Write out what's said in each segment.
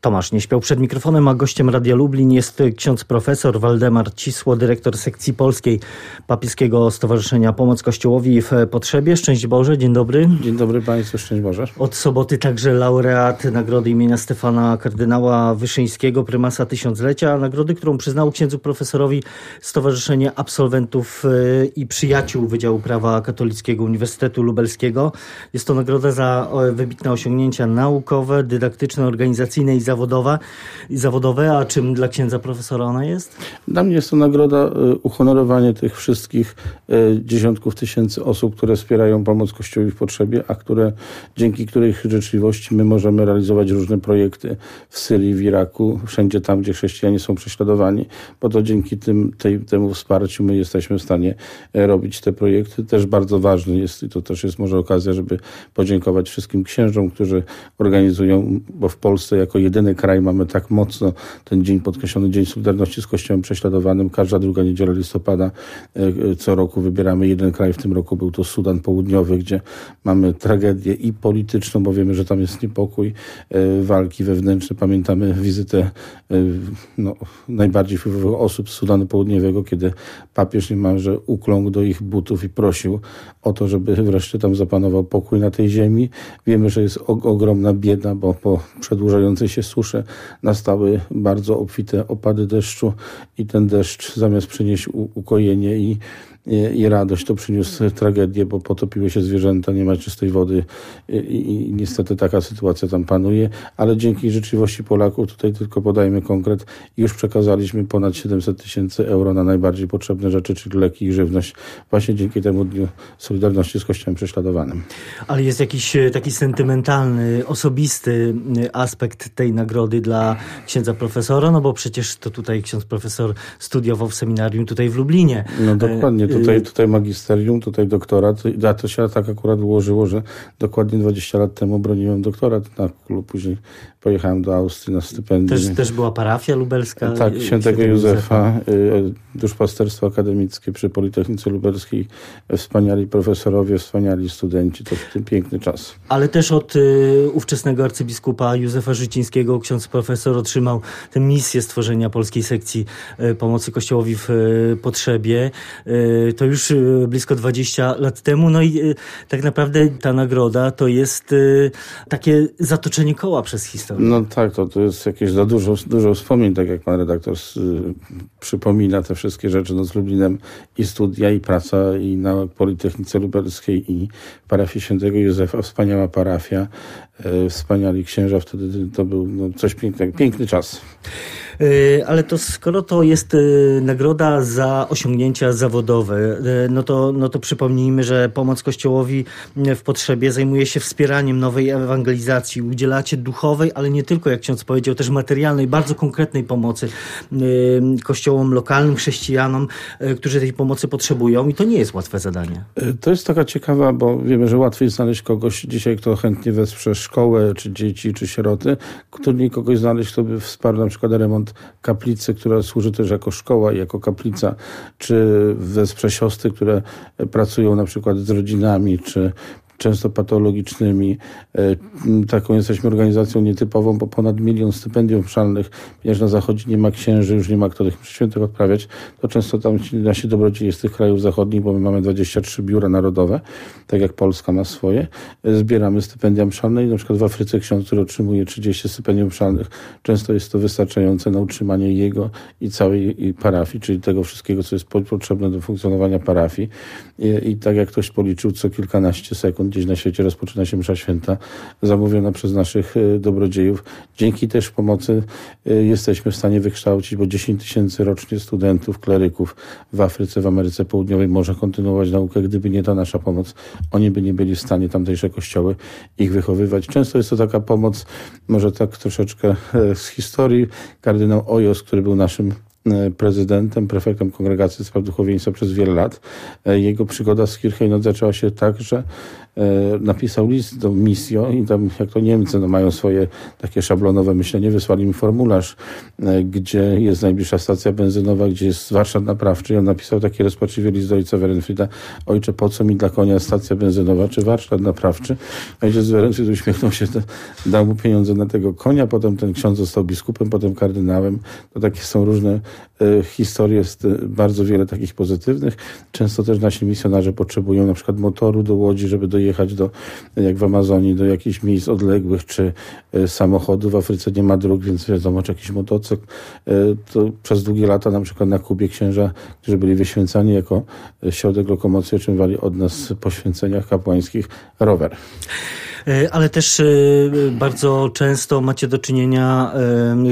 Tomasz nie śpiał przed mikrofonem, a gościem Radia Lublin jest ksiądz profesor Waldemar Cisło, dyrektor sekcji polskiej Papieskiego Stowarzyszenia Pomoc Kościołowi w Potrzebie. Szczęść Boże, dzień dobry. Dzień dobry Państwu, szczęść Boże. Od soboty także laureat nagrody imienia Stefana kardynała Wyszyńskiego, prymasa tysiąclecia, nagrody, którą przyznało księdzu profesorowi Stowarzyszenie Absolwentów e, i Przyjaciół Wydziału Prawa Katolickiego Uniwersytetu Lubelskiego. Jest to nagroda za wybitne osiągnięcia naukowe, dydaktyczne, organizacyjne i zawodowa, zawodowe, a czym dla księdza profesora ona jest? Dla mnie jest to nagroda, y, uhonorowanie tych wszystkich y, dziesiątków tysięcy osób, które wspierają pomoc Kościołowi w potrzebie, a które, dzięki których życzliwości my możemy realizować różne projekty w Syrii, w Iraku, wszędzie tam, gdzie chrześcijanie są prześladowani, bo to dzięki tym, tej, temu wsparciu my jesteśmy w stanie e, robić te projekty. Też bardzo ważny jest, i to też jest może okazja, żeby podziękować wszystkim księżom, którzy organizują, bo w Polsce jako jedyny jedyny kraj mamy tak mocno ten dzień podkreślony, Dzień Solidarności z Kościołem Prześladowanym. Każda druga niedziela listopada e, e, co roku wybieramy jeden kraj. W tym roku był to Sudan Południowy, gdzie mamy tragedię i polityczną, bo wiemy, że tam jest niepokój, e, walki wewnętrzne. Pamiętamy wizytę no, najbardziej wpływowych osób z Sudanu Południowego, kiedy papież niemalże ukląkł do ich butów i prosił o to, żeby wreszcie tam zapanował pokój na tej ziemi. Wiemy, że jest ogromna bieda, bo po przedłużającej się susze nastały bardzo obfite opady deszczu i ten deszcz zamiast przynieść ukojenie i i radość to przyniósł tragedię, bo potopiły się zwierzęta, nie ma czystej wody i, i, niestety taka sytuacja tam panuje, ale dzięki życzliwości Polaków, tutaj tylko podajmy konkret, już przekazaliśmy ponad 700 tysięcy euro na najbardziej potrzebne rzeczy, czyli leki i żywność, właśnie dzięki temu Dniu Solidarności z Kościołem Prześladowanym. Ale jest jakiś e, taki sentymentalny, osobisty e, aspekt tej nagrody dla księdza profesora, no bo przecież to tutaj ksiądz profesor studiował w seminarium tutaj w Lublinie. No dokładnie, tutaj, y, tutaj magisterium, tutaj doktorat. A to się tak akurat ułożyło, że dokładnie 20 lat temu broniłem doktorat na klub. Później pojechałem do Austrii na stypendium. Też, też była parafia lubelska? Tak, y, świętego Józefa, Józefa. Duszpasterstwo akademickie przy Politechnice Lubelskiej. Wspaniali profesorowie, wspaniali studenci. To ten piękny czas. Ale też od y, ówczesnego arcybiskupa Józefa Życińskiego ksiądz profesor otrzymał tę misję stworzenia polskiej sekcji y, pomocy Kościołowi w y, potrzebie. Y, to już blisko 20 lat temu. No i tak naprawdę ta nagroda to jest takie zatoczenie koła przez historię. No tak, to, to jest jakieś za dużo, dużo wspomnień, tak jak pan redaktor y, przypomina te wszystkie rzeczy no, z Lublinem i studia, i praca, i na Politechnice Lubelskiej, i parafii Świętego Józefa, wspaniała parafia, wspaniali księża, wtedy to był coś pięknego, piękny czas. E, ale to skoro to jest e, nagroda za osiągnięcia zawodowe, e, no to, no to przypomnijmy, że pomoc Kościołowi w potrzebie zajmuje się wspieraniem nowej ewangelizacji. Udzielacie duchowej, ale nie tylko, jak ksiądz powiedział, też materialnej, bardzo konkretnej pomocy kościołom lokalnym, chrześcijanom, którzy tej pomocy potrzebują i to nie jest łatwe zadanie. To jest taka ciekawa, bo wiemy, że łatwiej znaleźć kogoś dzisiaj, kto chętnie wesprze szkołę, czy dzieci, czy sieroty, trudniej kogoś znaleźć, kto by wsparł na przykład remont kaplicy, która służy też jako szkoła i jako kaplica, czy wesprze siostry, które pracują na przykład z rodzinami, czy często patologicznymi. E, taką jesteśmy organizacją nietypową, bo ponad milion stypendiów szalnych, ponieważ na zachodzie nie ma księży, już nie ma kto tych świętych odprawiać, to często tam nasi dobrodziejcy z tych krajów zachodnich, bo my mamy 23 biura narodowe, tak jak Polska ma swoje, e, zbieramy stypendia mszalne i na przykład w Afryce ksiądz, który otrzymuje 30 stypendiów mszalnych, często jest to wystarczające na utrzymanie jego i całej parafii, czyli tego wszystkiego, co jest potrzebne do funkcjonowania parafii. I, i tak jak ktoś policzył, co kilkanaście sekund gdzieś na świecie rozpoczyna się msza święta, zamówiona przez naszych e, dobrodziejów. Dzięki też pomocy e, jesteśmy w stanie wykształcić, bo 10 tysięcy rocznie studentów, kleryków w Afryce, w Ameryce Południowej może kontynuować naukę. Gdyby nie ta nasza pomoc, oni by nie byli w stanie tamtejsze kościoły ich wychowywać. Często jest to taka pomoc, może tak troszeczkę e, z historii. Kardynał Ojos, który był naszym prezydentem, prefektem Kongregacji Spraw Duchowieństwa przez wiele lat. Jego przygoda z Kirchheinot zaczęła się tak, że napisał list do Misjo i tam, jak to Niemcy no, mają swoje takie szablonowe myślenie, wysłali mi formularz, gdzie jest najbliższa stacja benzynowa, gdzie jest warsztat naprawczy i on napisał taki rozpaczliwy list do ojca Werenfrida, ojcze, po co mi dla konia stacja benzynowa czy warsztat naprawczy? Ojciec Werenfrid uśmiechnął się, dał mu pieniądze na tego konia, potem ten ksiądz został biskupem, potem kardynałem. To takie są różne e, historie, jest e, bardzo wiele takich pozytywnych. Często też nasi misjonarze potrzebują na przykład motoru do łodzi, żeby dojechać do, jak w Amazonii, do jakichś miejsc odległych, czy e, samochodu. W Afryce nie ma dróg, więc wiadomo, czy jakiś motocykl. To przez długie lata na przykład na Kubie księża, którzy byli wyświęcani jako środek lokomocji, otrzymywali od nas po święceniach kapłańskich rower. E, ale też e, bardzo często macie do czynienia,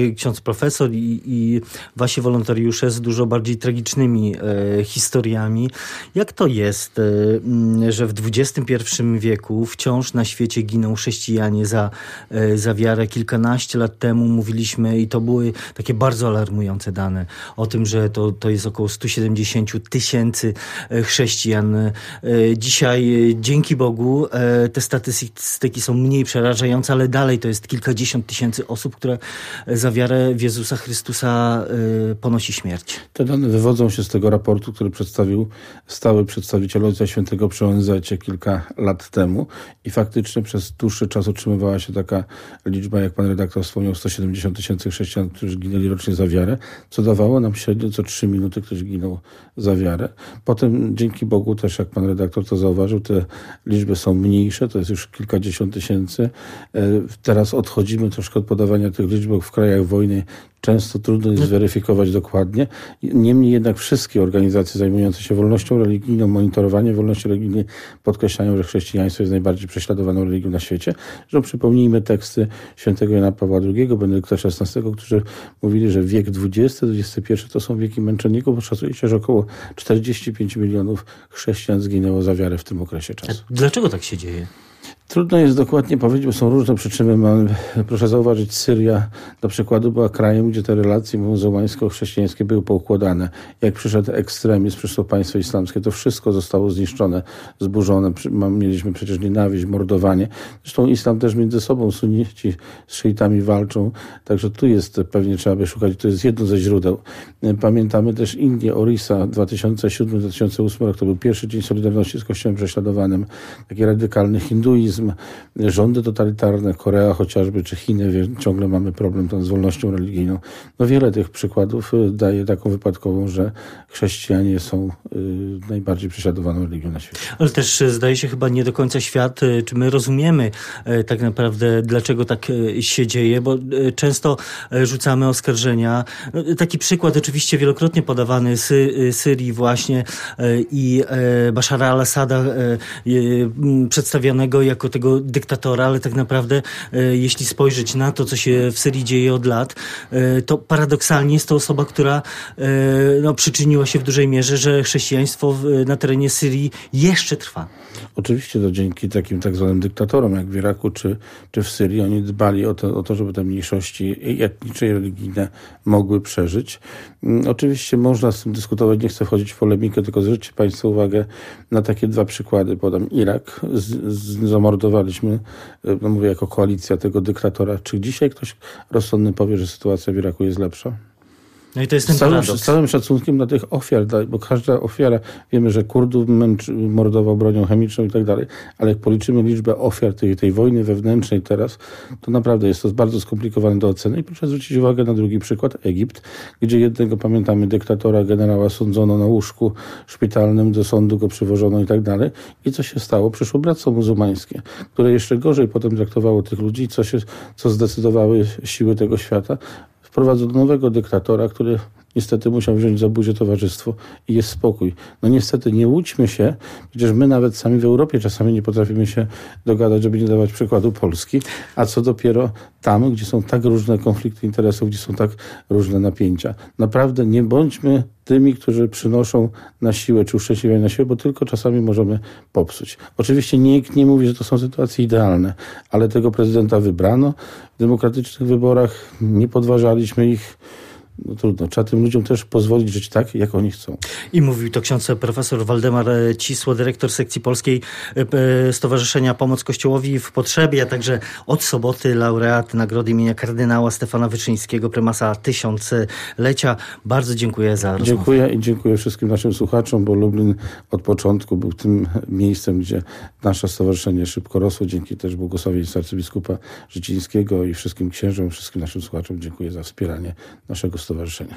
e, ksiądz profesor i, i wasi wolontariusze, z dużo bardziej tragicznymi historiami. Jak to jest, że w XXI wieku wciąż na świecie giną chrześcijanie za, za wiarę? Kilkanaście lat temu mówiliśmy, i to były takie bardzo alarmujące dane, o tym, że to, to jest około 170 tysięcy chrześcijan. Dzisiaj, dzięki Bogu, te statystyki statystyki są mniej przerażające, ale dalej to jest kilkadziesiąt tysięcy osób, które za wiarę w Jezusa Chrystusa y, ponosi śmierć. Te dane wywodzą się z tego raportu, który przedstawił stały przedstawiciel Ojca Świętego przy ONZ kilka lat temu i faktycznie przez dłuższy czas utrzymywała się taka liczba, jak pan redaktor wspomniał, 170 tysięcy chrześcijan, którzy ginęli rocznie za wiarę, co dawało nam średnio co 3 minuty ktoś ginął za wiarę. Potem dzięki Bogu też, jak pan redaktor to zauważył, te liczby są mniejsze, to jest już kilkadziesiąt tysięcy. E, teraz odchodzimy troszkę od podawania tych liczb, bo w krajach wojny często trudno jest zweryfikować dokładnie. Niemniej jednak wszystkie organizacje zajmujące się wolnością religijną, monitorowaniem wolności religijnej podkreślają, że chrześcijaństwo jest najbardziej prześladowaną religią na świecie. Że przypomnijmy teksty świętego Jana Pawła II, Benedykta XVI, którzy mówili, że wiek XX, XXI to są wieki męczenników, bo szacuje się, że około 45 milionów chrześcijan zginęło za wiarę w tym okresie czasu. Dlaczego tak się dzieje? Trudno jest dokładnie powiedzieć, bo są różne przyczyny. Mamy, proszę zauważyć, Syria na przykładu była krajem, gdzie te relacje muzułmańsko-chrześcijańskie były poukładane. Jak przyszedł ekstremizm, przyszło państwo islamskie, to wszystko zostało zniszczone, zburzone. Mieliśmy przecież nienawiść, mordowanie. Zresztą islam też między sobą, sunici z szyitami walczą. Także tu jest pewnie trzeba by szukać, to jest jedno ze źródeł. Pamiętamy też Indię, Orisa 2007-2008 rok, to był pierwszy dzień Solidarności z Kościołem prześladowanym. Taki radykalny hinduizm, rządy totalitarne, Korea chociażby, czy Chiny, ciągle mamy problem tam z wolnością religijną. No wiele tych przykładów y, daje taką wypadkową, że chrześcijanie są y, najbardziej prześladowaną religią na świecie. Ale też y, zdaje się chyba nie do końca świat, czy my rozumiemy tak naprawdę, dlaczego tak się dzieje, bo często rzucamy oskarżenia. No, taki przykład oczywiście wielokrotnie podawany z Syrii właśnie i Bashara al-Assada przedstawionego jako jako tego dyktatora, ale tak naprawdę e, jeśli spojrzeć na to, co się w Syrii dzieje od lat, e, to paradoksalnie jest to osoba, która e, no, przyczyniła się w dużej mierze, że chrześcijaństwo na terenie Syrii jeszcze trwa. Oczywiście to dzięki takim tak zwanym dyktatorom, jak w Iraku czy, czy w Syrii, oni dbali o to, o to, żeby te mniejszości etnicze i religijne mogły przeżyć. Mm, oczywiście można z tym dyskutować, nie chcę wchodzić w polemikę, tylko zwróćcie Państwo uwagę na takie dwa przykłady. Podam Irak, z, z, e, no mówię jako koalicja tego dyktatora. Czy dzisiaj ktoś rozsądny powie, że sytuacja w Iraku jest lepsza? No i to jest ten z całym, z całym szacunkiem dla tych ofiar, bo każda ofiara, wiemy, że Kurdów męczy, mordował bronią chemiczną i tak dalej, ale jak policzymy liczbę ofiar tej, tej wojny wewnętrznej teraz, to naprawdę jest to bardzo skomplikowane do oceny. I proszę zwrócić uwagę na drugi przykład, Egipt, gdzie jednego, pamiętamy, dyktatora, generała sądzono na łóżku szpitalnym, do sądu go przywożono i tak dalej. I co się stało? Przyszło Bractwo Muzułmańskie, które jeszcze gorzej potem traktowało tych ludzi, co, się, co zdecydowały siły tego świata wprowadzono nowego dyktatora, który niestety musiał wziąć za buzię towarzystwo i jest spokój. No niestety nie łudźmy się, przecież my nawet sami w Europie czasami nie potrafimy się dogadać, żeby nie dawać przykładu Polski, a co dopiero tam, gdzie są tak różne konflikty interesów, gdzie są tak różne napięcia. Naprawdę nie bądźmy tymi, którzy przynoszą na siłę, czy uszczęśliwiają na siłę, bo tylko czasami możemy popsuć. Oczywiście nikt nie mówi, że to są sytuacje idealne, ale tego prezydenta wybrano w demokratycznych wyborach, nie podważaliśmy ich no trudno. Trzeba tym ludziom też pozwolić żyć tak, jak oni chcą. I mówił to ksiądz profesor Waldemar Cisło, dyrektor sekcji polskiej e, Stowarzyszenia Pomoc Kościołowi w Potrzebie, a także od soboty laureat nagrody imienia kardynała Stefana Wyczyńskiego, prymasa tysiąclecia. Bardzo dziękuję za rozmowę. Dziękuję i dziękuję wszystkim naszym słuchaczom, bo Lublin od początku był tym miejscem, gdzie nasze stowarzyszenie szybko rosło. Dzięki też błogosławieństwu arcybiskupa Życińskiego i wszystkim księżom, wszystkim naszym słuchaczom dziękuję za wspieranie naszego stowarzyszenia.